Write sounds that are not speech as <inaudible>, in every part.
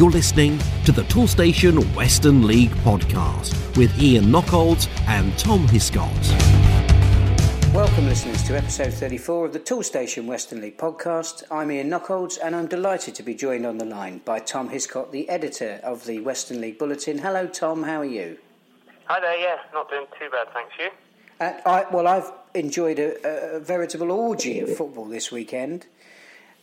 You're listening to the Toolstation Western League podcast with Ian Knockolds and Tom Hiscott. Welcome, listeners, to episode 34 of the Toolstation Western League podcast. I'm Ian Knockolds, and I'm delighted to be joined on the line by Tom Hiscott, the editor of the Western League Bulletin. Hello, Tom. How are you? Hi there. Yeah, not doing too bad, thanks. You? Uh, I, well, I've enjoyed a, a, veritable orgy of football this weekend.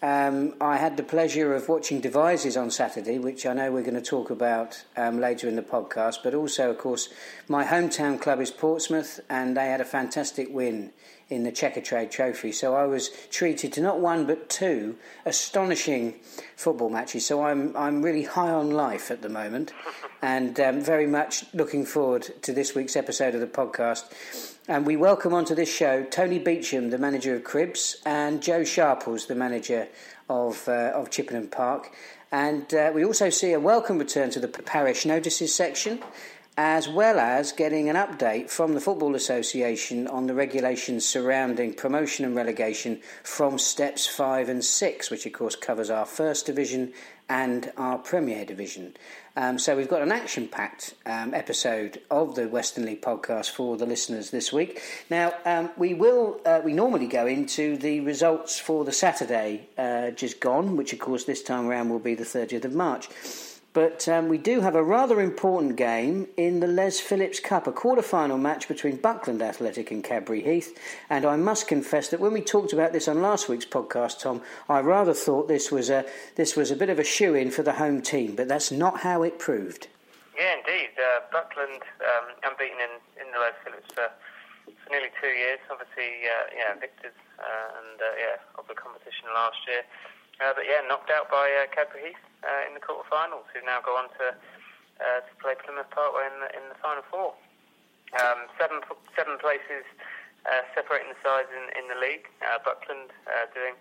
Um, I had the pleasure of watching Devizes on Saturday, which I know we're going to talk about um, later in the podcast. But also, of course, my hometown club is Portsmouth, and they had a fantastic win in the Checkatrade Trophy. So I was treated to not one but two astonishing football matches. So I'm I'm really high on life at the moment, <laughs> and um, very much looking forward to this week's episode of the podcast. And we welcome onto this show Tony Beecham, the manager of Cribbs, and Joe Sharples, the manager of, uh, of Chippenham Park. And uh, we also see a welcome return to the parish notices section, as well as getting an update from the Football Association on the regulations surrounding promotion and relegation from steps five and six, which of course covers our first division and our Premier Division. Um, so we've got an action-packed um, episode of the Western League podcast for the listeners this week. Now um, we will uh, we normally go into the results for the Saturday uh, just gone, which of course this time around will be the 30th of March. But um, we do have a rather important game in the Les Phillips Cup, a quarter-final match between Buckland Athletic and Cadbury Heath. And I must confess that when we talked about this on last week's podcast, Tom, I rather thought this was a this was a bit of a shoe-in for the home team, but that's not how it proved. Yeah, indeed. Uh, Buckland um, unbeaten in, in the Les Phillips for, for nearly two years. Obviously, uh, yeah, victors uh, and uh, yeah of the competition last year. Uh, but yeah, knocked out by uh, Cadbury Heath uh, in the quarterfinals, who now go on to uh, to play Plymouth Parkway in the, in the final four. Um, seven seven places uh, separating the sides in, in the league. Uh, Buckland uh, doing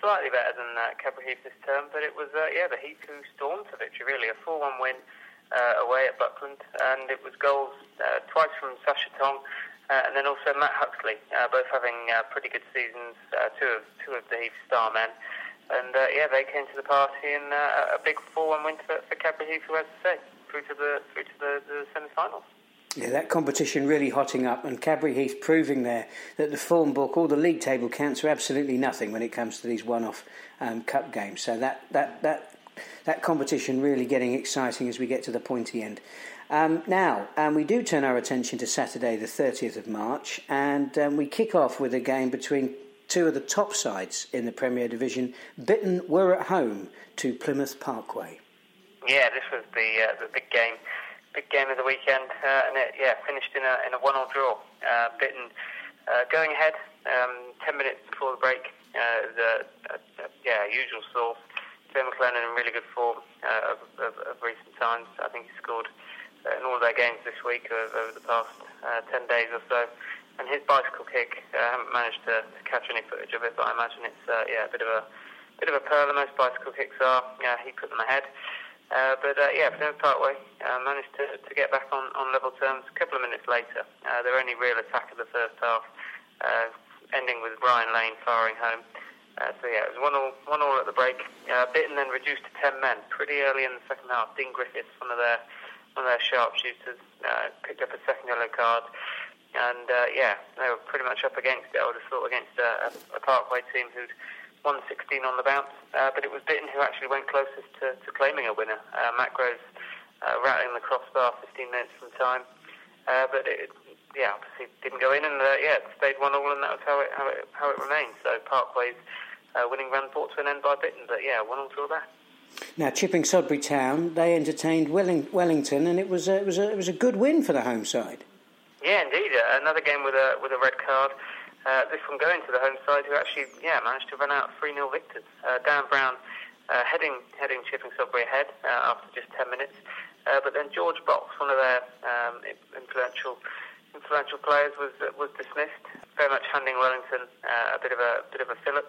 slightly better than uh, Cadbury Heath this term, but it was uh, yeah the Heath who stormed to victory really a four one win uh, away at Buckland, and it was goals uh, twice from Sasha Tong. Uh, and then also Matt Huxley, uh, both having uh, pretty good seasons, uh, two of two of the Heath star men. And uh, yeah, they came to the party in uh, a big 4-1 win for, for Cadbury who has to say, through to the through to the, the semi-finals. Yeah, that competition really hotting up, and Cadbury Heath proving there that the form book, all the league table counts are absolutely nothing when it comes to these one-off um, cup games. So that that that that competition really getting exciting as we get to the pointy end. Um, now, um, we do turn our attention to Saturday, the 30th of March, and um, we kick off with a game between two of the top sides in the Premier Division. Bitton were at home to Plymouth Parkway. Yeah, this was the uh, the big game, big game of the weekend, uh, and it yeah finished in a in a one-all draw. Uh, Bitton uh, going ahead um, ten minutes before the break. Uh, the yeah usual source. Joe McLennan in really good form uh, of, of, of, recent times. I think he scored in all of their games this week over the past ten days or so and his bicycle kick. I haven't managed to, to catch any footage of it, but I imagine it's uh, yeah a bit of a bit of a pearler. Most bicycle kicks are. Yeah, he put them ahead. Uh, but uh, yeah, Plymouth Parkway uh, managed to, to get back on, on level terms a couple of minutes later. Uh, their only real attack of the first half, uh, ending with Brian Lane firing home. Uh, so yeah, it was one all, one all at the break. Uh, Bitton then reduced to ten men pretty early in the second half. Dean Griffiths, one of their one of their sharpshooters, uh, picked up a second yellow card and uh, yeah, they were pretty much up against it. I would have thought against a, a Parkway team who'd won 16 on the bounce, uh, but it was Bitton who actually went closest to, to claiming a winner. Uh, Matt Groves uh, rattling the crossbar 15 minutes from time, uh, but it, yeah, obviously didn't go in, and uh, yeah, it stayed one all, and that was how it how it, how it remained. So Parkway's uh, winning run brought to an end by Bitton, but yeah, one all draw there. Now, Chipping Sodbury Town, they entertained Welling- Wellington, and it was a, it was a, it was a good win for the home side. Yeah, indeed. Uh, another game with a with a red card. Uh, this one going to the home side, who actually yeah managed to run out three 0 victors. Uh, Dan Brown uh, heading heading Chipping Sodbury ahead uh, after just ten minutes, uh, but then George Box, one of their um, influential influential players, was was dismissed. Very much handing Wellington uh, a bit of a bit of a fillip.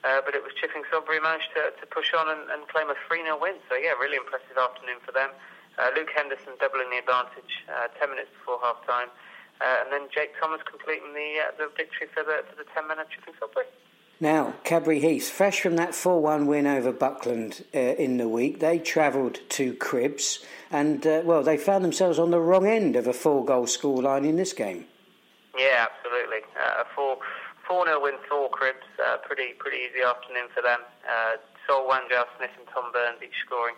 Uh, but it was Chipping Sodbury managed to, to push on and, and claim a 3 0 win. So, yeah, really impressive afternoon for them. Uh, Luke Henderson doubling the advantage uh, 10 minutes before half time. Uh, and then Jake Thomas completing the uh, the victory for the for the ten men of Chipping. Now, Cadbury Heath, fresh from that 4 1 win over Buckland uh, in the week, they travelled to Cribbs and, uh, well, they found themselves on the wrong end of a four goal scoreline in this game. Yeah, absolutely. Uh, a 4 4 0 win for Cribbs, uh, pretty pretty easy afternoon for them. Uh, Sol Wanjar Smith and Tom Burns each scoring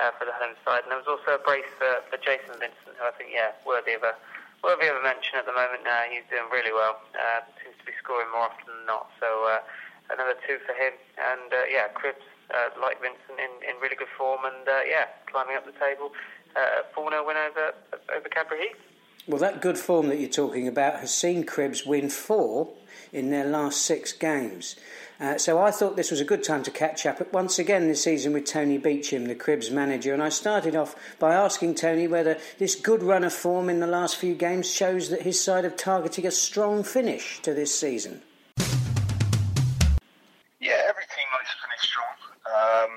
uh, for the home side. And there was also a brace for, for Jason Vincent, who I think, yeah, worthy of a worthy of a mention at the moment. Now he's doing really well. Uh, seems to be scoring more often than not. So uh, another two for him. And uh, yeah, Cribbs, uh, like Vincent, in, in really good form. And uh, yeah, climbing up the table. Uh, 4 0 win over, over Cadbury Heath. Well, that good form that you're talking about has seen Cribbs win four in their last six games. Uh, so I thought this was a good time to catch up once again this season with Tony Beecham, the Cribbs manager. And I started off by asking Tony whether this good run of form in the last few games shows that his side are targeting a strong finish to this season. Yeah, every team likes to finish strong. Um,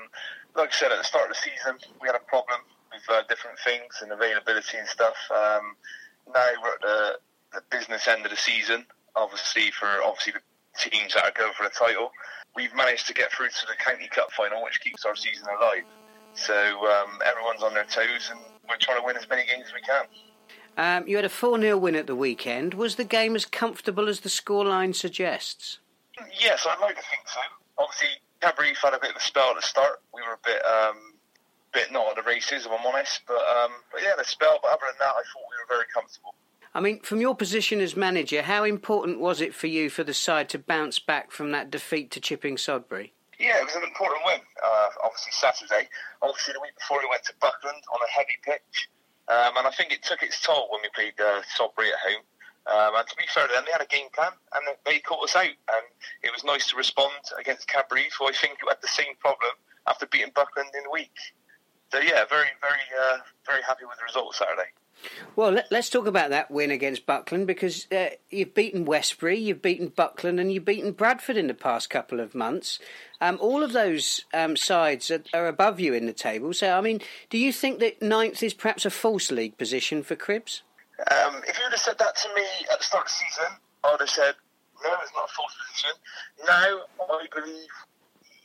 like I said at the start of the season, we had a problem with uh, different things and availability and stuff. Um, now we're at the, the business end of the season, obviously for obviously the teams that are going for the title. We've managed to get through to the County Cup final, which keeps our season alive. So um, everyone's on their toes, and we're trying to win as many games as we can. Um, you had a 4 0 win at the weekend. Was the game as comfortable as the scoreline suggests? Yes, I'd like to think so. Obviously, Cadbury had a bit of a spell at the start. We were a bit, um, bit not at the races, if I'm honest. But, um, but yeah, the spell. But other than that, I thought we were very comfortable. I mean, from your position as manager, how important was it for you for the side to bounce back from that defeat to Chipping Sodbury? Yeah, it was an important win. Uh, obviously, Saturday. Obviously, the week before we went to Buckland on a heavy pitch. Um, and I think it took its toll when we played uh, Sodbury at home. Um, and to be fair to them, they had a game plan and they caught us out. And it was nice to respond against Cadbury, who I think had the same problem after beating Buckland in the week. So, yeah, very, very, uh, very happy with the result Saturday. Well, let, us talk about that win against Buckland because uh, you've beaten Westbury, you've beaten Buckland, and you've beaten Bradford in the past couple of months. Um, all of those um, sides are, are, above you in the table. So, I mean, do you think that ninth is perhaps a false league position for Cribbs? Um, if you would have said that to me at the start of the season, I would have said, no, it's not a false position. Now, I believe,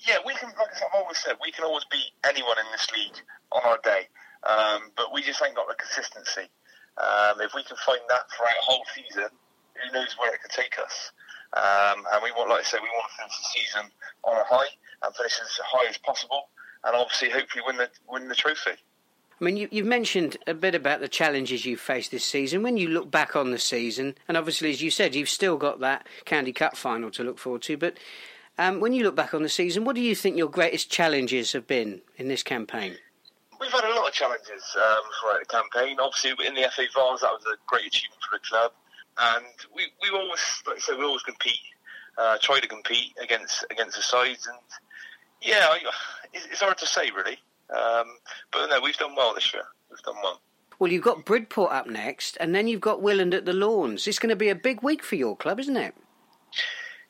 yeah, we can, like I've always said, we can always beat anyone in this league on our day. Um, but we just ain't got the consistency. Um, if we can find that throughout a whole season, who knows where it could take us? Um, and we want, like I said, we want to finish the season on a high and finish as high as possible, and obviously, hopefully, win the win the trophy. I mean, you, have mentioned a bit about the challenges you've faced this season. When you look back on the season, and obviously, as you said, you've still got that County Cup final to look forward to. But um, when you look back on the season, what do you think your greatest challenges have been in this campaign? We've had a lot of challenges um, throughout the campaign. Obviously, in the FA Vase, that was a great achievement for the club, and we we always, like I said, we always compete, uh, try to compete against against the sides, and yeah, it's hard to say really, um, but no, we've done well this year. We've done well. Well, you've got Bridport up next, and then you've got Willand at the Lawns. It's going to be a big week for your club, isn't it?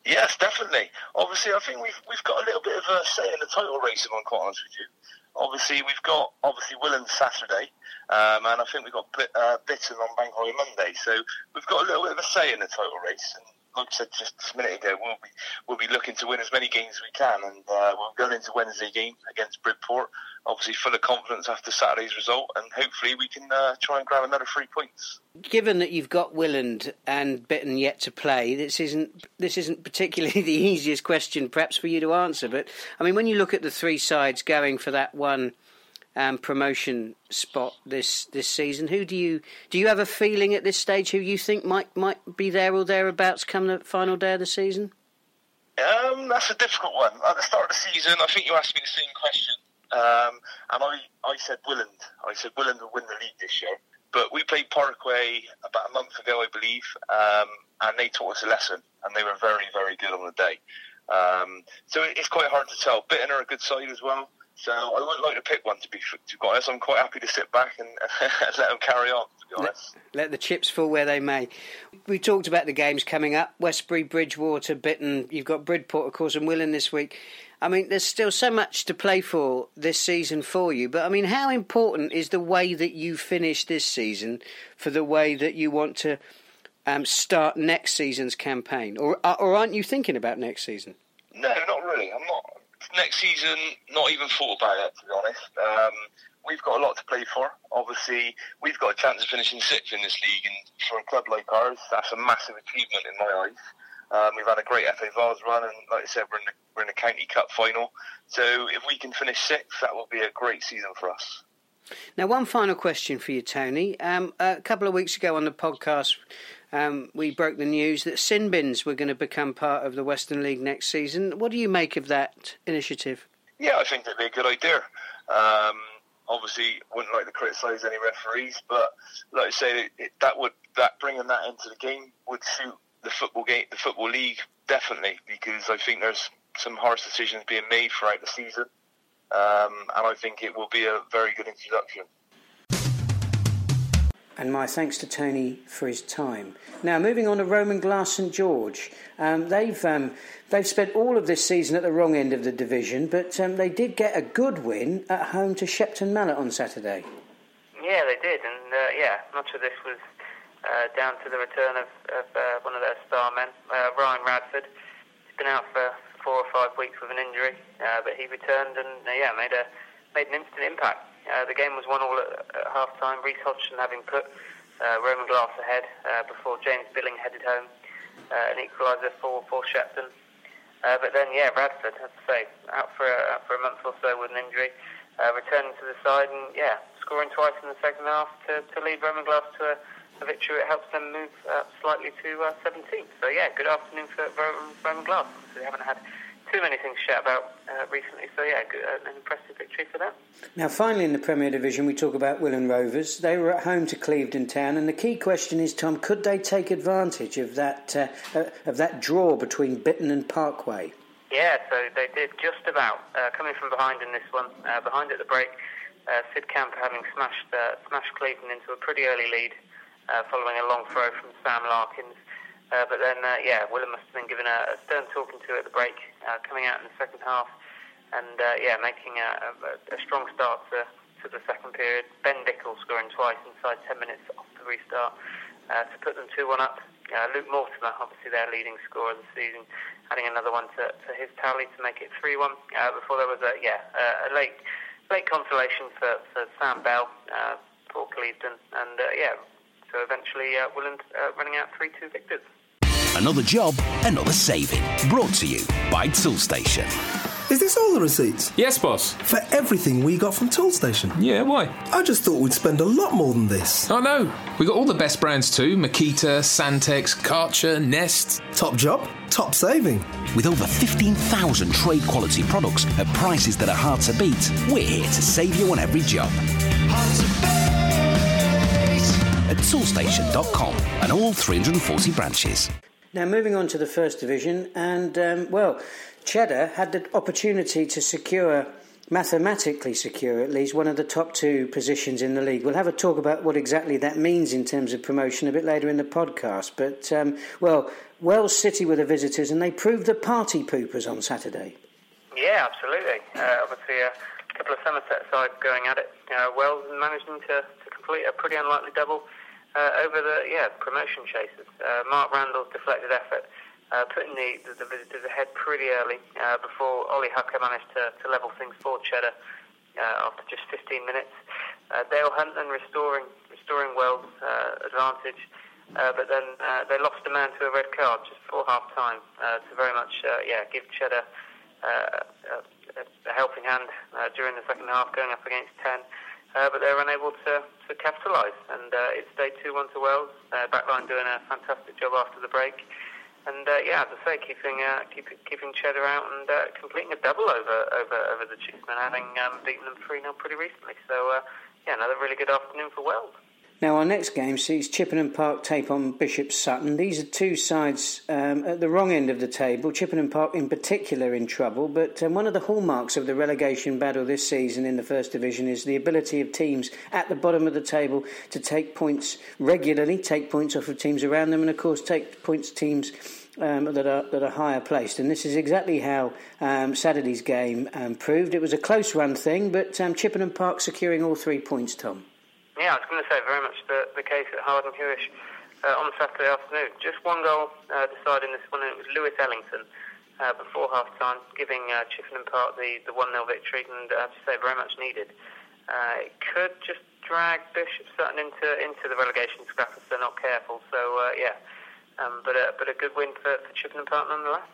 Yes, definitely. Obviously, I think we've we've got a little bit of a say in the title race, if I'm quite honest with you obviously we've got obviously Willand Saturday, um, and I think we've got uh, Bitton on Holiday Monday. So we've got a little bit of a say in the title race. And like I said just a minute ago, we'll be we'll be looking to win as many games as we can, and uh, we're going into Wednesday game against Bridport. Obviously, full of confidence after Saturday's result, and hopefully we can uh, try and grab another three points. Given that you've got Willand and Bitton yet to play, this isn't this isn't particularly <laughs> the easiest question, perhaps for you to answer. But I mean, when you look at the three sides going for that one um, promotion spot this this season. Who do you do you have a feeling at this stage who you think might might be there or thereabouts come the final day of the season? Um, that's a difficult one. At the start of the season, I think you asked me the same question, um, and I I said Willand. I said Willand will win the league this year. But we played Parkway about a month ago, I believe, um, and they taught us a lesson, and they were very, very good on the day. Um, so it's quite hard to tell. Bitton are a good side as well. So I wouldn't like to pick one to be to be honest. I'm quite happy to sit back and, <laughs> let them carry on. To be honest, let, let, the chips fall where they may. We talked about the games coming up: Westbury, Bridgewater, Bitton. You've got Bridport, of course, and Willand this week. I mean, there's still so much to play for this season for you. But I mean, how important is the way that you finish this season for the way that you want to um, start next season's campaign, or or aren't you thinking about next season? No, not really. I'm not. Next season, not even thought about it, to be honest. Um, we've got a lot to play for. Obviously, we've got a chance of finishing sixth in this league, and for a club like ours, that's a massive achievement in my eyes. Um, we've had a great FA Vase run, and like I said, we're in, the, we're in the county cup final. So if we can finish sixth, that will be a great season for us. Now, one final question for you, Tony. Um, a couple of weeks ago on the podcast, um, we broke the news that sin bins were going to become part of the Western League next season. What do you make of that initiative? Yeah, I think that'd be a good idea. Um, obviously, wouldn't like to criticise any referees, but like I say, it, that would that bringing that into the game would suit the football game, the football league definitely, because I think there's some harsh decisions being made throughout the season, um, and I think it will be a very good introduction. And my thanks to Tony for his time. Now, moving on to Roman Glass St George. Um, they've um, they've spent all of this season at the wrong end of the division, but um, they did get a good win at home to Shepton Mallet on Saturday. Yeah, they did, and uh, yeah, much of this was uh, down to the return of, of uh, one of their star men, uh, Ryan Radford. He's been out for four or five weeks with an injury, uh, but he returned and uh, yeah, made a made an instant impact. Uh, the game was one all at, at half time. Reese Hodgson having put uh, Roman Glass ahead uh, before James Billing headed home, uh, an equaliser for, for Shepton. Uh, but then, yeah, Radford, I to say, out for a, out for a month or so with an injury, returning to the side and, yeah, scoring twice in the second half to, to lead Roman Glass to a, a victory. It helps them move slightly to uh, 17th. So, yeah, good afternoon for Roman, Glass. We haven't had too many things to shout about uh, recently. So yeah, good, uh, an impressive victory for them. Now, finally, in the Premier Division, we talk about Willand Rovers. They were at home to Clevedon Town, and the key question is, Tom, could they take advantage of that uh, uh of that draw between Bitton and Parkway? Yeah, so they did just about. Uh, coming from behind in this one, uh, behind at the break, Sid Camp having smashed smashed Clevedon into a pretty early lead, following a long throw from Sam Larkins. Uh, but then, uh, yeah, Willand must have been given a, a stern talking to at the break, uh, coming out in the second half, and uh, yeah, making a, a, a strong start to, to the second period. Ben Dickel scoring twice inside 10 minutes off the restart uh, to put them 2 1 up. Uh, Luke Mortimer, obviously their leading scorer of the season, adding another one to, to his tally to make it 3 1. Uh, before there was a, yeah, a late late consolation for, for Sam Bell, uh, for Clevedon, and uh, yeah, so eventually uh, Willand uh, running out 3 2 victors. Another job, another saving. Brought to you by Toolstation. Is this all the receipts? Yes, boss. For everything we got from Toolstation? Yeah, why? I just thought we'd spend a lot more than this. Oh, no. We got all the best brands too Makita, Santex, Karcher, Nest. Top job, top saving. With over 15,000 trade quality products at prices that are hard to beat, we're here to save you on every job. At toolstation.com and all 340 branches. Now, moving on to the First Division, and um, well, Cheddar had the opportunity to secure, mathematically secure at least, one of the top two positions in the league. We'll have a talk about what exactly that means in terms of promotion a bit later in the podcast. But, um, well, Wells City were the visitors, and they proved the party poopers on Saturday. Yeah, absolutely. Uh, obviously, a couple of Somerset sides going at it. Uh, Wells managing to, to complete a pretty unlikely double uh, over the yeah promotion chasers. Uh, Mark Randall's deflected effort, uh, putting the, the, the, visitors ahead pretty early uh, before Ollie Hucker managed to, to level things for Cheddar uh, after just 15 minutes. Uh, Dale Hunt then restoring restoring Wells' advantage. but then they lost a man to a red card just before half time to very much yeah give Cheddar a, a helping hand during the second half, going up against 10 uh, but they're unable to, to capitalise. And uh, it stayed 2 1 to Wells. Uh, backline doing a fantastic job after the break. And uh, yeah, as I say, keeping uh, keep, keeping Cheddar out and uh, completing a double over over over the Cheesemen, having um, beaten them 3 0 pretty recently. So uh, yeah, another really good afternoon for Wells. Now, our next game sees Chippenham Park take on Bishop Sutton. These are two sides um, at the wrong end of the table. Chippenham Park, in particular, in trouble. But um, one of the hallmarks of the relegation battle this season in the First Division is the ability of teams at the bottom of the table to take points regularly, take points off of teams around them, and of course, take points teams. Um, that are that are higher placed, and this is exactly how um, Saturday's game um, proved. It was a close run thing, but um, Chippenham Park securing all three points. Tom. Yeah, I was going to say very much the, the case at Hardenhuish uh, on Saturday afternoon. Just one goal uh, deciding this one, and it was Lewis Ellington uh, before half time, giving uh, Chippenham Park the, the 1 0 victory, and I have to say, very much needed. Uh, it could just drag Bishop Sutton into into the relegation scrap if they're not careful. So, uh, yeah, um, but, a, but a good win for, for Chippenham Park nonetheless.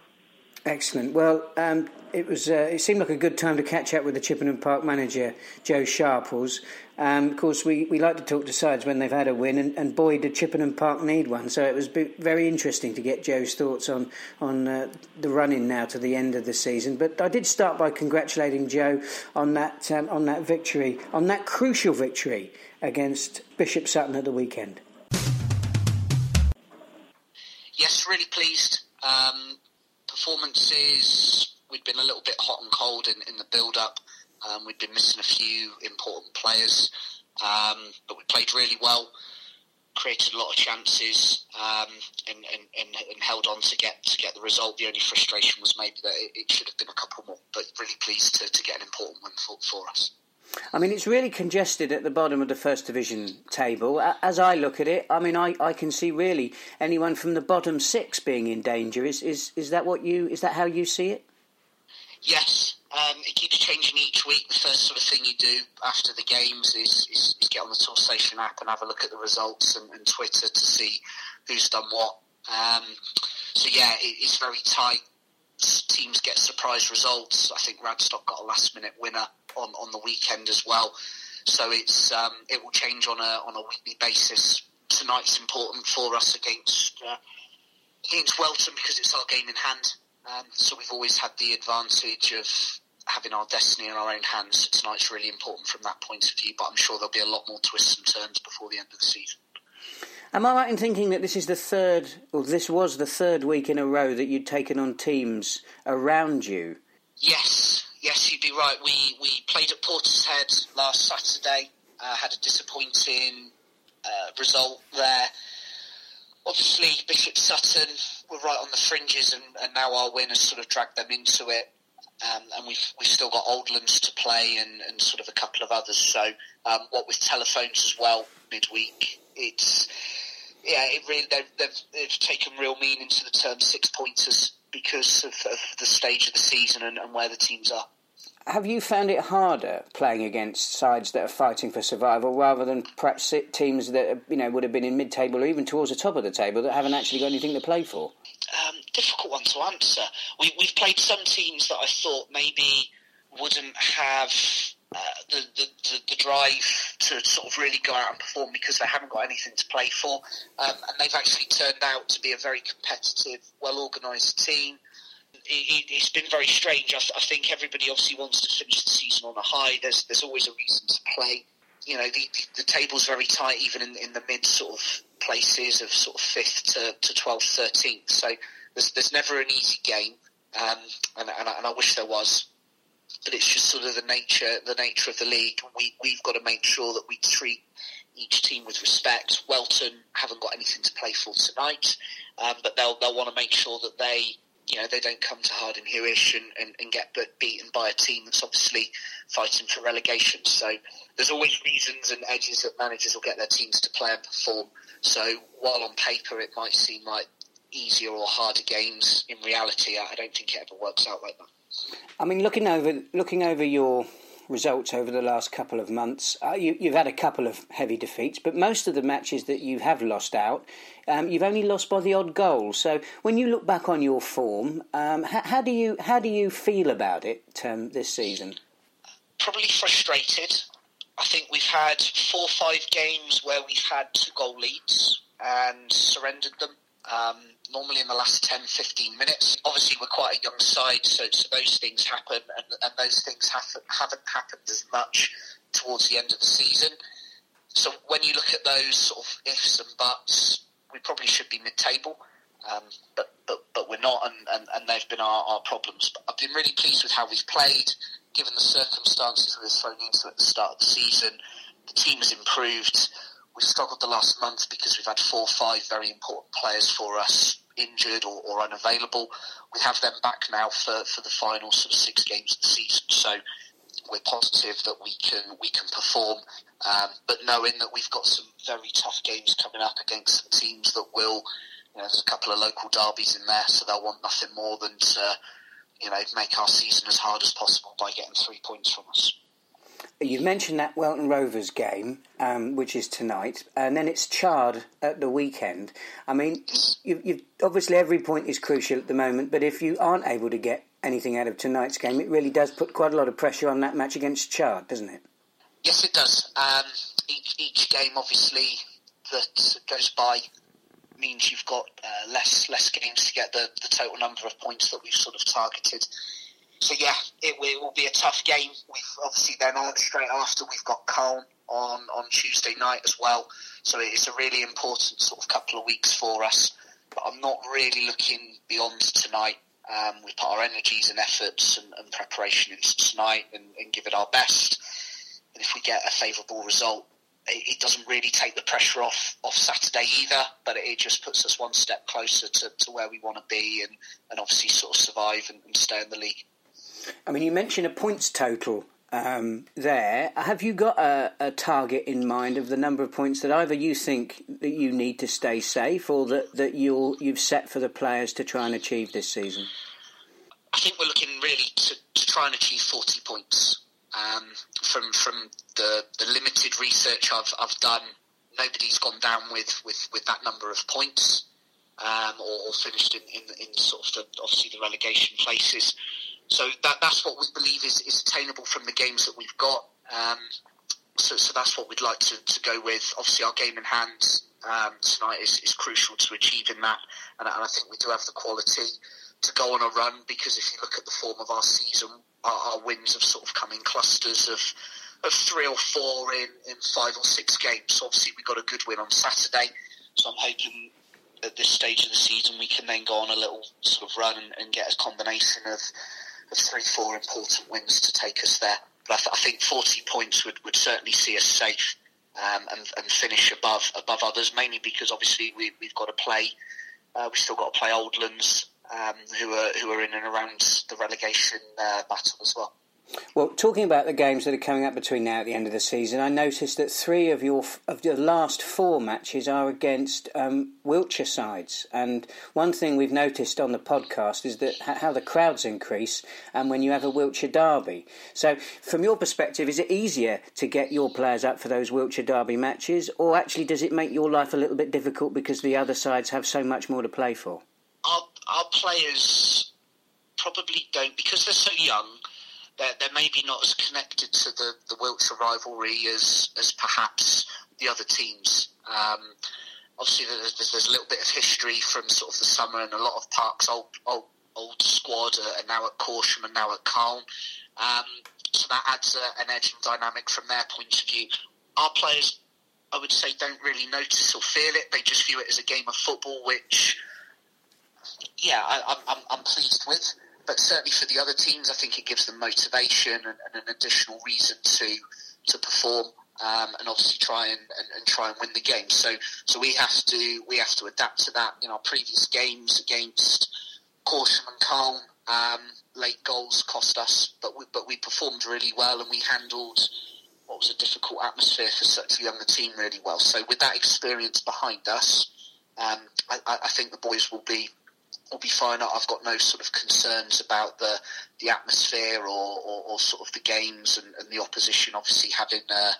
Excellent. Well, um, it was. Uh, it seemed like a good time to catch up with the Chippenham Park manager, Joe Sharples. Um, of course, we, we like to talk to sides when they've had a win, and, and boy, did Chippenham Park need one. So it was very interesting to get Joe's thoughts on on uh, the running now to the end of the season. But I did start by congratulating Joe on that um, on that victory, on that crucial victory against Bishop Sutton at the weekend. Yes, really pleased. Um, performances, we'd been a little bit hot and cold in, in the build up. Um, we'd been missing a few important players, um, but we played really well, created a lot of chances, um, and, and, and, and, held on to get to get the result. The only frustration was maybe that it, it should have been a couple more, but really pleased to, to get an important win for, for us. I mean, it's really congested at the bottom of the First Division table. As I look at it, I mean, I, I can see really anyone from the bottom six being in danger. Is, is is that what you is that how you see it? Yes, um, it keeps changing each week. The first sort of thing you do after the games is, is, is get on the Toolstation app and have a look at the results and, and Twitter to see who's done what. Um, so yeah, it, it's very tight. Teams get surprise results. I think Radstock got a last minute winner on, on the weekend as well. So it's um, it will change on a on a weekly basis. Tonight's important for us against uh, against Welton because it's our game in hand. Um, so we've always had the advantage of having our destiny in our own hands. So tonight's really important from that point of view. But I'm sure there'll be a lot more twists and turns before the end of the season. Am I right in thinking that this is the third, or this was the third week in a row that you'd taken on teams around you? Yes, yes, you'd be right. We we played at Portishead last Saturday. Uh, had a disappointing uh, result there. Obviously, Bishop Sutton were right on the fringes, and, and now our win has sort of dragged them into it. Um, and we've we've still got Oldlands to play, and, and sort of a couple of others. So, um, what with telephones as well midweek, it's yeah, it really they've, they've, they've taken real meaning to the term six pointers because of, of the stage of the season and, and where the teams are. Have you found it harder playing against sides that are fighting for survival rather than perhaps teams that you know would have been in mid-table or even towards the top of the table that haven't actually got anything to play for? Um, difficult one to answer. We, we've played some teams that I thought maybe wouldn't have uh, the, the, the, drive to sort of really go out and perform because they haven't got anything to play for. Um, and they've actually turned out to be a very competitive, well organised team. It, has been very strange. I, think everybody obviously wants to finish the season on a high. There's there's always a reason to play. You know, the, the, table's very tight, even in, in the mid sort of places of sort of fifth to, to 12th, 13th. So there's, there's never an easy game, um, and, and, and I wish there was but it's just sort of the nature the nature of the league. We we've got to make sure that we treat each team with respect. Welton haven't got anything to play for tonight, um, but they'll they'll want to make sure that they you know they don't come to Hardenhuish and, and, and get beaten by a team that's obviously fighting for relegation. So there's always reasons and edges that managers will get their teams to play and perform. So while on paper it might seem like easier or harder games, in reality I don't think it ever works out like that. I mean, looking over looking over your results over the last couple of months, uh, you, have had a couple of heavy defeats, but most of the matches that you have lost out, um, you've only lost by the odd goal. So, when you look back on your form, um, how, how, do you how do you feel about it um, this season? Probably frustrated. I think we've had four or five games where we've had two goal leads and surrendered them. Um, normally in the last 10, 15 minutes. Obviously, we're quite a young side, so, so those things happen, and, and those things haven't, haven't happened as much towards the end of the season. So when you look at those sort of ifs and buts, we probably should be mid-table, um, but, but but we're not, and, and, and they've been our, our problems. But I've been really pleased with how we've played, given the circumstances we were thrown into at the start of the season. The team has improved we've struggled the last month because we've had four or five very important players for us injured or, or unavailable. We have them back now for, for the final sort of six games of the season. So we're positive that we can we can perform, um, but knowing that we've got some very tough games coming up against some teams that will You know, there's a couple of local derbies in there, so they'll want nothing more than to, you know, make our season as hard as possible by getting three points from us. You've mentioned that Welton Rovers game, um, which is tonight, and then it's Chard at the weekend. I mean, you, you've, obviously every point is crucial at the moment, but if you aren't able to get anything out of tonight's game, it really does put quite a lot of pressure on that match against Chard, doesn't it? Yes, it does. Um, each, each game, obviously, that goes by means you've got uh, less less games to get the, the total number of points that we've sort of targeted. So yeah, it, it will be a tough game. We've obviously then on straight after we've got Calne on on Tuesday night as well. So it's a really important sort of couple of weeks for us. But I'm not really looking beyond tonight. Um, we put our energies and efforts and, and preparation into tonight and, and give it our best. And if we get a favourable result, it, doesn't really take the pressure off off Saturday either, but it, just puts us one step closer to, to where we want to be and, and obviously sort of survive and, and stay in the league. I mean, you mentioned a points total um, there. Have you got a, a, target in mind of the number of points that either you think that you need to stay safe, or that, that you'll you've set for the players to try and achieve this season? I think we're looking really to, to try and achieve forty points. Um, from from the, the limited research I've I've done, nobody's gone down with, with, with that number of points, um, or, or, finished in, in, in sort of the, obviously the relegation places. So that that's what we believe is, is attainable from the games that we've got. Um, so, so that's what we'd like to, to go with. Obviously, our game in hand um, tonight is, is crucial to achieving that, and, and I think we do have the quality to go on a run because if you look at the form of our season, our, our wins have sort of come in clusters of of three or four in, in five or six games. obviously, we got a good win on Saturday, so I'm hoping at this stage of the season we can then go on a little sort of run and, and get a combination of, of three, four important wins to take us there. But I, th- I think 40 points would, would certainly see us safe um, and, and, finish above above others, mainly because obviously we, have got to play. Uh, we've still got to play Oldlands, um, who are who are in and around the relegation uh, battle as well. Well, talking about the games that are coming up between now and the end of the season, I noticed that three of your of the last four matches are against um, Wiltshire sides. And one thing we've noticed on the podcast is that how the crowds increase and when you have a Wiltshire derby. So, from your perspective, is it easier to get your players up for those Wiltshire derby matches, or actually does it make your life a little bit difficult because the other sides have so much more to play for? Our, our players probably don't because they're so young they're, they're maybe not as connected to the, the Wiltshire rivalry as, as perhaps the other teams. Um, obviously, there's, there's, a little bit of history from sort of the summer, and a lot of Park's old old, old squad are now at Corsham and now at Calne. Um, so that adds a, an edge and dynamic from their point of view. Our players, I would say, don't really notice or feel it. They just view it as a game of football, which, yeah, I, I'm, I'm pleased with but certainly for the other teams, I think it gives them motivation and, and an additional reason to to perform um, and obviously try and, and, and, try and win the game. So so we have to we have to adapt to that. In our previous games against Corsham and Calne. um, late goals cost us, but we, but we performed really well and we handled what was a difficult atmosphere for such a younger team really well. So with that experience behind us, um, I, I think the boys will be will be fine. I've got no sort of concerns about the the atmosphere or, or, or sort of the games and, and the opposition. Obviously, having uh,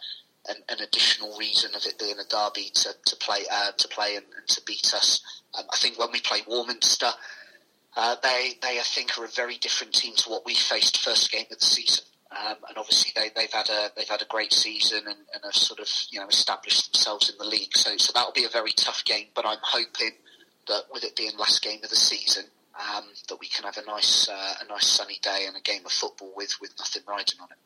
an, an, additional reason of it being a derby to, to play uh, to play and, and, to beat us. Um, I think when we play Warminster, uh, they they I think are a very different team to what we faced first game of the season. Um, and obviously they, they've had a they've had a great season and, and have sort of you know established themselves in the league. So so that'll be a very tough game. But I'm hoping that with it being last game of the season, um, that we can have a nice uh, a nice sunny day and a game of football with, with nothing riding on it.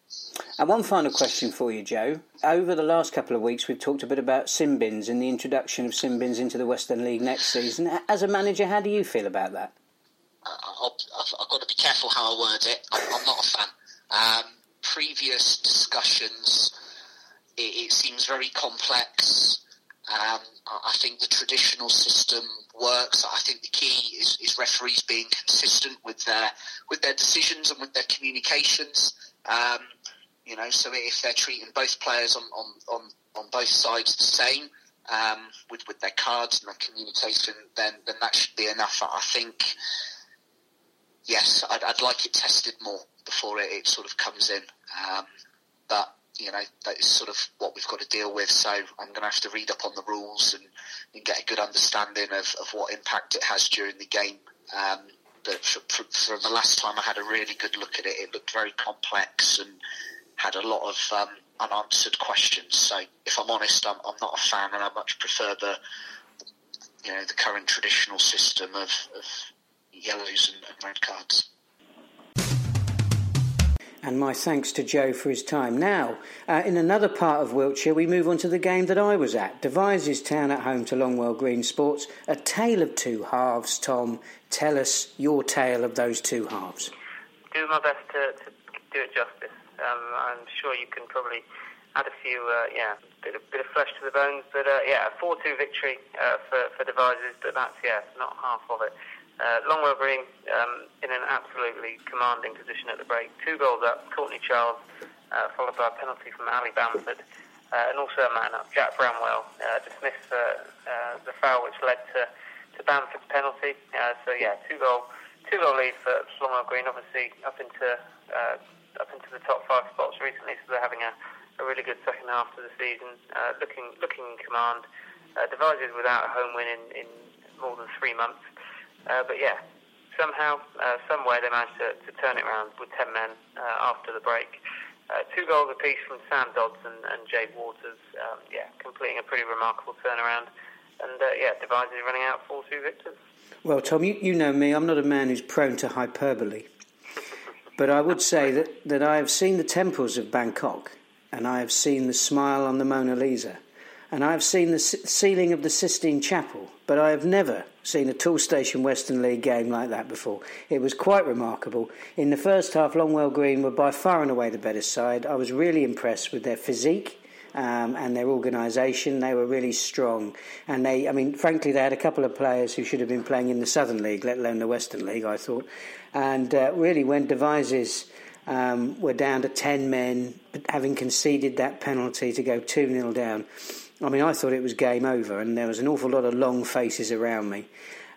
And one final question for you, Joe. Over the last couple of weeks, we've talked a bit about sin bins and the introduction of sin bins into the Western League next season. As a manager, how do you feel about that? Uh, I've, I've, got to be careful how I word it. I'm, I'm not a fan. Um, previous discussions, it, it, seems very complex. Um, I think the traditional system works. I think the key is, is referees being consistent with their with their decisions and with their communications. Um, you know, so if they're treating both players on, on, on, on both sides the same, um, with with their cards and their communication, then then that should be enough. I think. Yes, I'd, I'd like it tested more before it, it sort of comes in, um, but you know that is sort of what we've got to deal with. So I'm going to have to read up on the rules and, and get a good understanding of, of what impact it has during the game. Um, but from, the last time I had a really good look at it, it looked very complex and had a lot of um, unanswered questions. So if I'm honest, I'm, I'm not a fan, and I much prefer the you know the current traditional system of, of yellows and, and red cards. And my thanks to Joe for his time. Now, uh, in another part of Wiltshire, we move on to the game that I was at. Devizes Town at home to Longwell Green Sports. A tale of two halves, Tom. Tell us your tale of those two halves. Do my best to, to do it justice. Um, I'm sure you can probably add a few, uh, yeah, bit of, bit of flesh to the bones. But uh, yeah, a 4 2 victory uh, for, for Devizes, but that's, yeah, not half of it. Uh, Longwell Green um, in an absolutely commanding position at the break. Two goals up, Courtney Charles, uh, followed by a penalty from Ali Bamford, uh, and also a man up, Jack Bramwell, uh, dismissed uh, uh, the foul which led to, to Bamford's penalty. so yeah, two goal, two goal lead for Longwell Green, obviously up into up into the top five spots recently, so they're having a, a really good second half to the season, looking looking in command. Uh, Devizes without a home win in, in more than three months. Uh, but yeah, somehow, uh, somewhere they managed to, to, turn it around with 10 men uh, after the break. Uh, two goals apiece from Sam Dodson and Jade Waters. Um, yeah, completing a pretty remarkable turnaround. And uh, yeah, Devizes running out 4 2 victors. Well, Tom, you, you know me, I'm not a man who's prone to hyperbole. But I would say that, that I have seen the temples of Bangkok and I have seen the smile on the Mona Lisa and I have seen the ceiling of the Sistine Chapel, but I have never seen a Toolstation Western League game like that before. It was quite remarkable. In the first half, Longwell Green were by far and away the better side. I was really impressed with their physique. Um, and their organisation, they were really strong. And they, I mean, frankly, they had a couple of players who should have been playing in the Southern League, let alone the Western League, I thought. And uh, really, when Devizes um, were down to 10 men, having conceded that penalty to go 2 0 down, I mean, I thought it was game over, and there was an awful lot of long faces around me.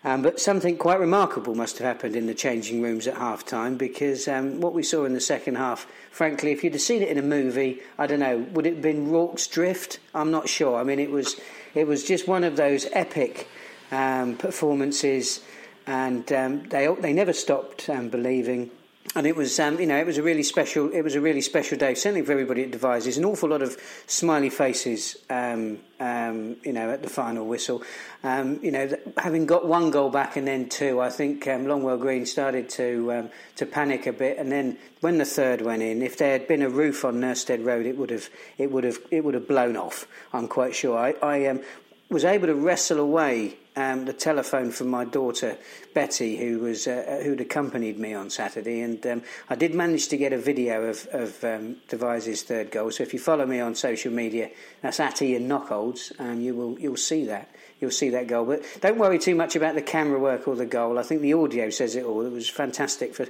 Um, but something quite remarkable must have happened in the changing rooms at half time because um, what we saw in the second half, frankly, if you'd have seen it in a movie, I don't know, would it have been Rorke's Drift? I'm not sure. I mean, it was, it was just one of those epic um, performances, and um, they, they never stopped um, believing and it was um, you know it was a really special it was a really special day certainly for everybody at Devizes. An awful lot of smiley faces um, um, you know at the final whistle. Um, you know having got one goal back and then two I think um, Longwell Green started to um, to panic a bit. And then when the third went in if there had been a roof on Nursteed Road it would have it would have it would have blown off. I'm quite sure. I, I was able to wrestle away um, the telephone from my daughter Betty, who was uh, who'd accompanied me on Saturday, and um, I did manage to get a video of, of um, Devizes' third goal. So if you follow me on social media, that's at Ian Knockolds, and you will you'll see that you'll see that goal. But don't worry too much about the camera work or the goal. I think the audio says it all. It was fantastic for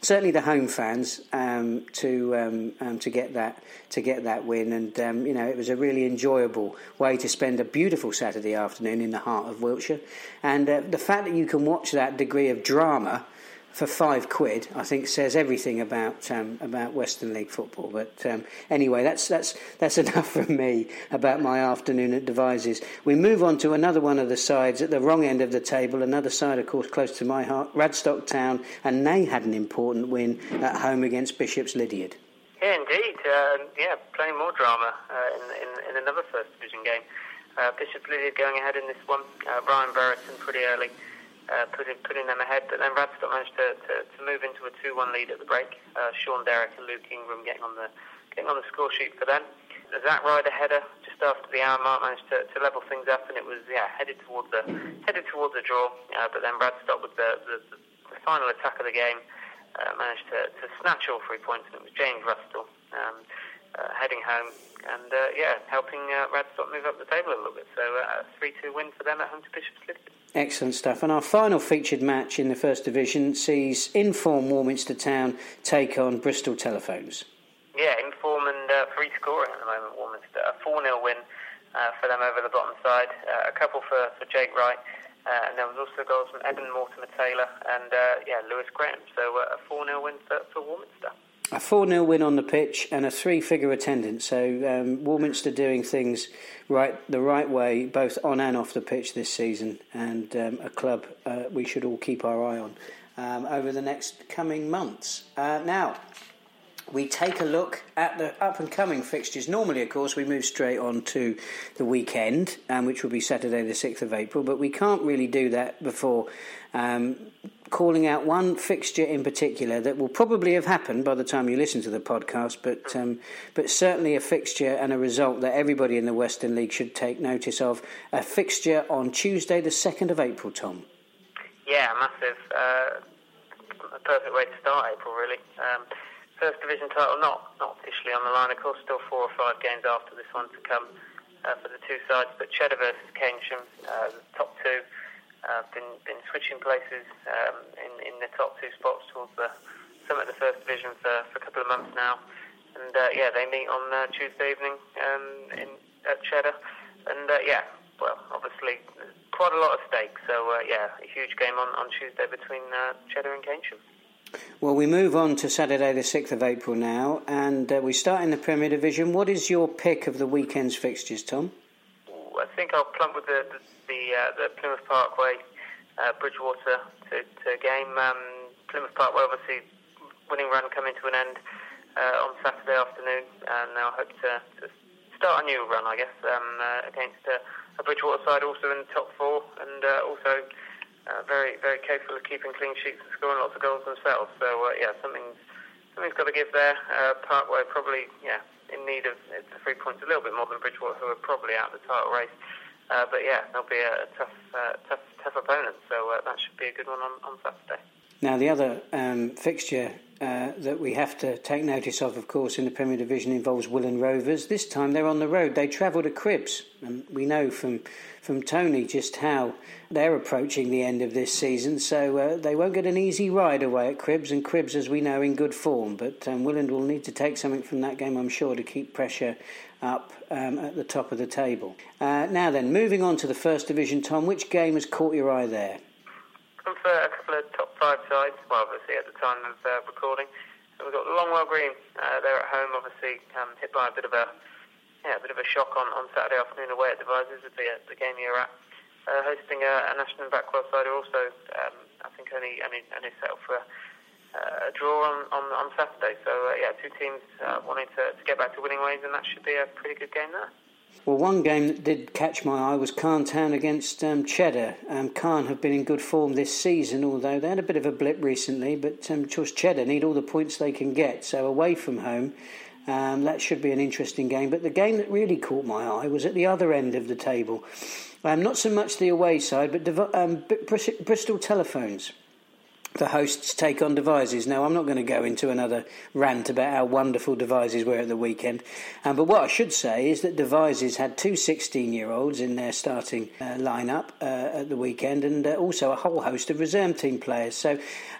certainly the home fans um, to um, um, to get that to get that win, and um, you know it was a really enjoyable way to spend a beautiful Saturday afternoon in the heart of Wiltshire. And uh, the fact that you can watch that degree of drama for five quid, I think says everything about um, about Western League football. But um, anyway, that's that's that's <laughs> enough from me about my afternoon at Devizes. We move on to another one of the sides at the wrong end of the table. Another side, of course, close to my heart, Radstock Town, and they had an important win at home against Bishops Lydeard. Yeah, indeed. Uh, yeah, plenty more drama uh, in, in, in another first division game. Uh, Bishops Lydeard going ahead in this one. Uh, Brian Burrison pretty early uh, putting, them ahead. But then Radstock managed to, to, to move into a 2-1 lead at the break. Uh, Sean Derrick and Luke Ingram getting on the getting on the score sheet for them. Zach Ryder header just after the hour mark managed to, to level things up, and it was yeah headed towards the headed towards a draw. Uh, but then Radstock with the, the, the final attack of the game uh, managed to, to snatch all three points, and it was James Rustle um, uh, heading home and uh, yeah helping uh, Radstock move up the table a little bit. So uh, a three two win for them at home to Bishop's Lydeard. Excellent stuff. And our final featured match in the First Division sees Inform Warminster Town take on Bristol Telephones. Yeah, Inform and uh, free scoring at the moment, Warminster. A 4 0 win uh, for them over the bottom side. Uh, a couple for, for Jake Wright. Uh, and there was also goals from Evan Mortimer Taylor and uh, yeah Lewis Graham. So uh, a 4 0 win for, for Warminster. A 4 0 win on the pitch and a three figure attendance. So um, Warminster doing things right the right way, both on and off the pitch this season, and um, a club uh, we should all keep our eye on um, over the next coming months. Uh, now, we take a look at the up and coming fixtures. Normally, of course, we move straight on to the weekend, um, which will be Saturday, the 6th of April, but we can't really do that before um, calling out one fixture in particular that will probably have happened by the time you listen to the podcast, but, um, but certainly a fixture and a result that everybody in the Western League should take notice of. A fixture on Tuesday, the 2nd of April, Tom. Yeah, massive. Uh, a perfect way to start April, really. Um, First Division title not not officially on the line, of course. Still four or five games after this one to come uh, for the two sides. But Cheddar versus Keynsham, uh, the top two, uh, been been switching places um, in in the top two spots towards the summit of the First Division for, for a couple of months now. And uh, yeah, they meet on uh, Tuesday evening um, in at Cheddar. And uh, yeah, well, obviously quite a lot at stake. So uh, yeah, a huge game on, on Tuesday between uh, Cheddar and Keynsham. Well, we move on to Saturday, the 6th of April now, and uh, we start in the Premier Division. What is your pick of the weekend's fixtures, Tom? I think I'll plump with the the, the, uh, the Plymouth Parkway uh, Bridgwater to, to game. Um, Plymouth Parkway, obviously, winning run coming to an end uh, on Saturday afternoon, and now hope to, to start a new run, I guess, um, uh, against a, a Bridgwater side also in the top four, and uh, also uh, very very capable of keeping clean sheets and scoring lots of goals themselves. So uh, yeah, something's something's got to give there. Uh, Parkway probably yeah in need of the three points a little bit more than Bridgwater, who are probably out of the title race. Uh, but yeah, they'll be a, tough, uh, tough, tough opponent. So uh, that should be a good one on, on Saturday. Now the other um, fixture uh, that we have to take notice of, of course, in the Premier Division involves Willand Rovers. This time they're on the road. They travel to Cribbs, and we know from from Tony just how they're approaching the end of this season. So uh, they won't get an easy ride away at Cribbs, and Cribbs, as we know, in good form. But um, Willand will need to take something from that game, I'm sure, to keep pressure up um, at the top of the table. Uh, now then, moving on to the First Division, Tom, which game has caught your eye there? For a couple of top five sides. Well, obviously at the time of uh, recording, we've got Longwell Green. Uh, they're at home, obviously um, hit by a bit of a yeah, a bit of a shock on, on Saturday afternoon away at Devizes the, uh, the game you're at. Uh, hosting a, a Ashton Backwell side who also, um, I think, only only, only settled for a, uh, a draw on, on, on Saturday. So, uh, yeah, two teams uh, wanting to, to get back to winning ways, and that should be a pretty good game there. Well, one game that did catch my eye was Calne Town against um, Cheddar. Um, Calne have been in good form this season, although they had a bit of a blip recently. But um, of course, Cheddar need all the points they can get. So away from home, um, that should be an interesting game. But the game that really caught my eye was at the other end of the table. Um, not so much the away side, but um, Bristol Telephones the hosts take on Devizes. Now, I'm not going to go into another rant about how wonderful Devizes were at the weekend, um, but what I should say is that Devizes had two 16 year olds in their starting uh, lineup uh, at the weekend and uh, also a whole host of reserve team players. So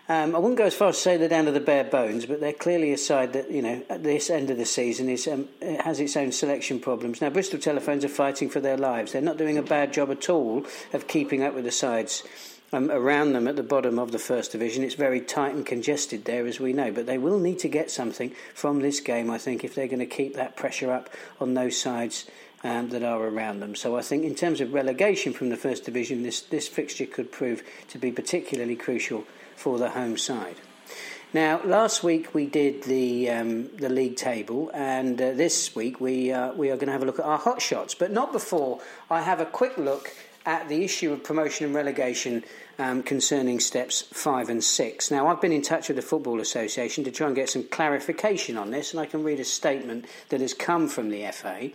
um, I wouldn't go as far as to say they're down to the bare bones, but they're clearly a side that, you know, at this end of the season is um, has its own selection problems. Now, Bristol Telephones are fighting for their lives. They're not doing a bad job at all of keeping up with the sides um, around them at the bottom of the first division. It's very tight and congested there, as we know. But they will need to get something from this game, I think, if they're going to keep that pressure up on those sides. Um, that are around them. So I think, in terms of relegation from the first division, this, this fixture could prove to be particularly crucial for the home side. Now, last week we did the um, the league table, and uh, this week we uh, we are going to have a look at our hot shots, but not before I have a quick look at the issue of promotion and relegation um, concerning steps five and six. Now, I've been in touch with the Football Association to try and get some clarification on this, and I can read a statement that has come from the FA,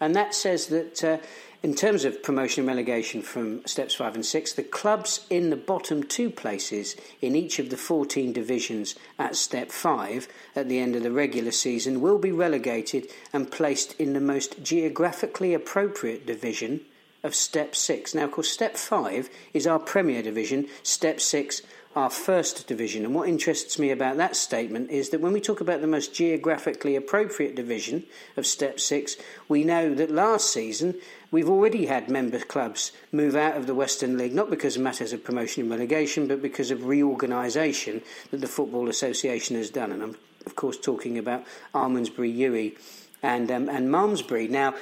and that says that. Uh, in terms of promotion and relegation from steps five and six, the clubs in the bottom two places in each of the 14 divisions at step five at the end of the regular season will be relegated and placed in the most geographically appropriate division of step six. Now, of course, step five is our Premier Division, step six, our first division. And what interests me about that statement is that when we talk about the most geographically appropriate division of Step 6, we know that last season we've already had member clubs move out of the Western League, not because of matters of promotion and relegation, but because of reorganisation that the Football Association has done. And I'm, of course, talking about Almondsbury, Ury, and, um, and Malmesbury. Now,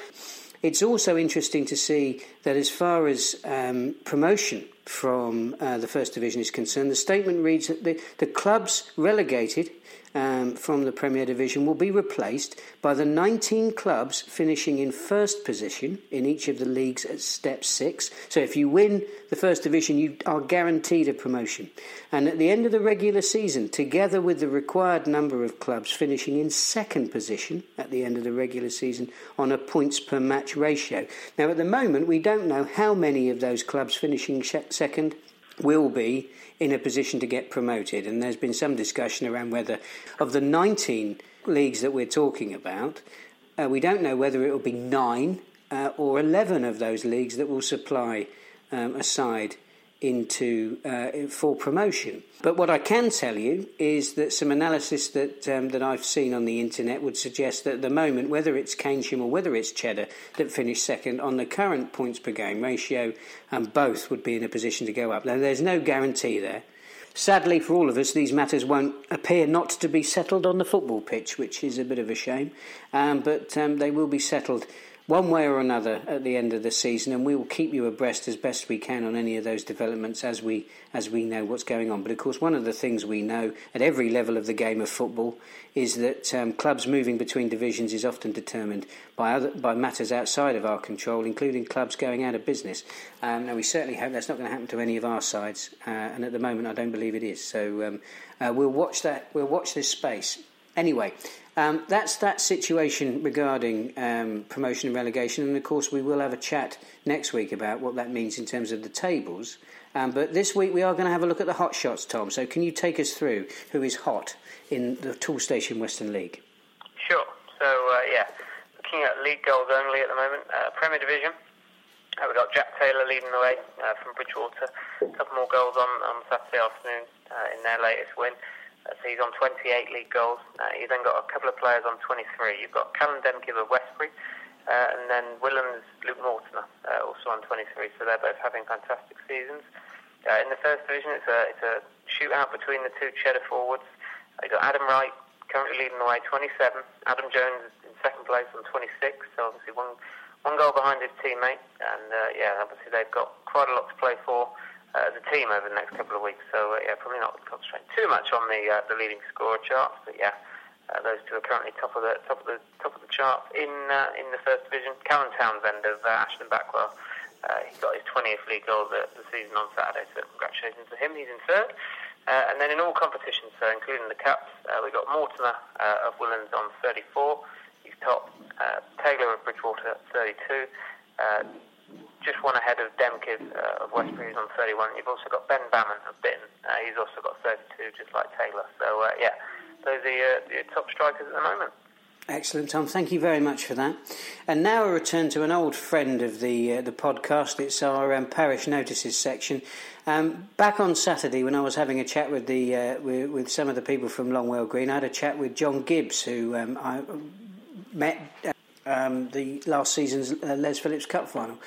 it's also interesting to see that as far as um, promotion from uh, the First Division is concerned, the statement reads that the, the clubs relegated um, from the Premier Division will be replaced by the 19 clubs finishing in first position in each of the leagues at step six. So if you win the First Division, you are guaranteed a promotion. And at the end of the regular season, together with the required number of clubs finishing in second position at the end of the regular season on a points per match ratio. Now, at the moment, we don't know how many of those clubs finishing second will be in a position to get promoted. And there's been some discussion around whether, of the 19 leagues that we're talking about, uh, we don't know whether it will be nine uh, or 11 of those leagues that will supply um, a side into uh, for promotion. But what I can tell you is that some analysis that um, that I've seen on the internet would suggest that at the moment, whether it's Keynsham or whether it's Cheddar that finished second on the current points per game ratio, um, both would be in a position to go up. Now, there's no guarantee there. Sadly, for all of us, these matters won't appear not to be settled on the football pitch, which is a bit of a shame. Um, but um, they will be settled one way or another at the end of the season, and we will keep you abreast as best we can on any of those developments as we as we know what's going on. But of course, one of the things we know at every level of the game of football is that um, clubs moving between divisions is often determined by other, by matters outside of our control, including clubs going out of business. Um, now, we certainly hope that's not going to happen to any of our sides, uh, and at the moment, I don't believe it is. So um, uh, we'll watch that. We'll watch this space. Anyway, um, that's that situation regarding um, promotion and relegation, and of course we will have a chat next week about what that means in terms of the tables. Um, but this week we are going to have a look at the hot shots, Tom. So can you take us through who is hot in the Toolstation Western League? Sure. So uh, yeah, looking at league goals only at the moment, uh, Premier Division. Uh, we've got Jack Taylor leading the way uh, from Bridgwater. A couple more goals on, on Saturday afternoon uh, in their latest win. So he's on 28 league goals. Uh, then got a couple of players on 23. You've got Callum Demkiv of Westbury, uh, and then Willand's Luke Mortimer, uh, also on 23. So they're both having fantastic seasons. Uh, in the first division, it's a, it's a shootout between the two Cheddar forwards. Uh, you've got Adam Wright currently leading the way, 27. Adam Jones in second place on 26. So obviously one one goal behind his teammate, and uh, yeah, obviously they've got quite a lot to play for uh, as a team over the next couple of weeks. So uh, yeah, probably not concentrate too much on the uh, the leading scorer charts, but yeah. Uh, those two are currently top of the top of the top of the chart in uh, in the first division. Callum Townsend of uh, Ashton Backwell, he got his 20th league goal of the season on Saturday, so congratulations to him. He's in third. And then in all competitions, so including the cups, we got Mortimer of Willand's on 34. He's top. Taylor of Bridgwater at 32. Uh, just one ahead of Demkiv uh, of Westbury, who's on 31. You've also got Ben Bammon of Bitton. Uh, he's also got 32, just like Taylor. So, uh, yeah, those are the, uh, top strikers at the moment. Excellent, Tom. Thank you very much for that. And now a return to an old friend of the uh, the podcast. It's our um, parish notices section. Um, back on Saturday, when I was having a chat with the uh, with, with, some of the people from Longwell Green, I had a chat with John Gibbs, who um, I met um, the last season's Les Phillips Cup final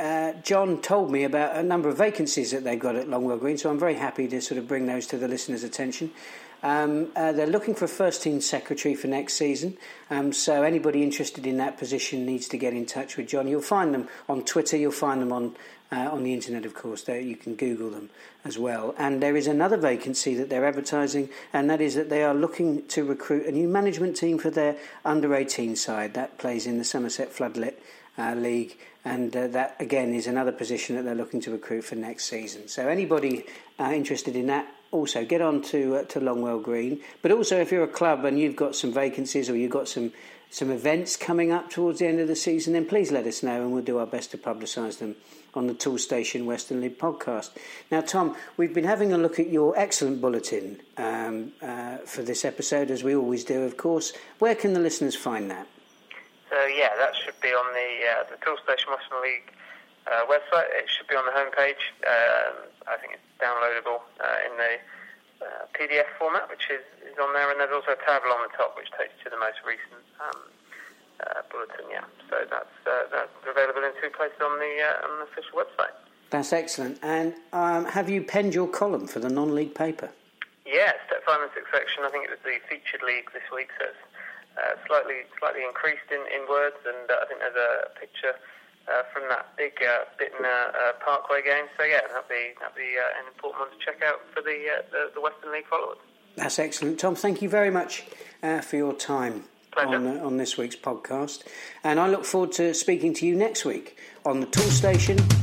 uh, John told me about a number of vacancies that they've got at Longwell Green, so I'm very happy to sort of bring those to the listeners' attention. Um, uh, they're looking for a first team secretary for next season, um, so anybody interested in that position needs to get in touch with John. You'll find them on Twitter, you'll find them on uh, on the internet, of course. There, you can Google them as well. And there is another vacancy that they're advertising, and that is that they are looking to recruit a new management team for their under 18 side. That plays in the Somerset Floodlit uh, League and uh, that again is another position that they're looking to recruit for next season. So anybody uh, interested in that, also get on to uh, to Longwell Green. But also, if you're a club and you've got some vacancies or you've got some some events coming up towards the end of the season, then please let us know, and we'll do our best to publicise them on the Toolstation Western League podcast. Now, Tom, we've been having a look at your excellent bulletin um, uh, for this episode, as we always do, of course. Where can the listeners find that? So yeah, that should be on the uh, the Toolstation Western League uh, website. It should be on the homepage. Um, I think it's downloadable uh, in the uh, PDF format, which is, is on there, and there's also a table on the top which takes you to the most recent um, uh, bulletin. Yeah, so that's uh, that's available in two places on the uh, on the official website. That's excellent. And um, have you penned your column for the non-league paper? Yeah, step five and six section. I think it was the featured league this week, so it's uh, slightly slightly increased in, in words, and uh, I think there's a picture uh, from that big uh, Bitton uh, Parkway game. So yeah, that'd be that'd be uh, an important one to check out for the, uh, the, the Western League followers. That's excellent, Tom. Thank you very much uh, for your time on on this week's podcast, and I look forward to speaking to you next week on the Toolstation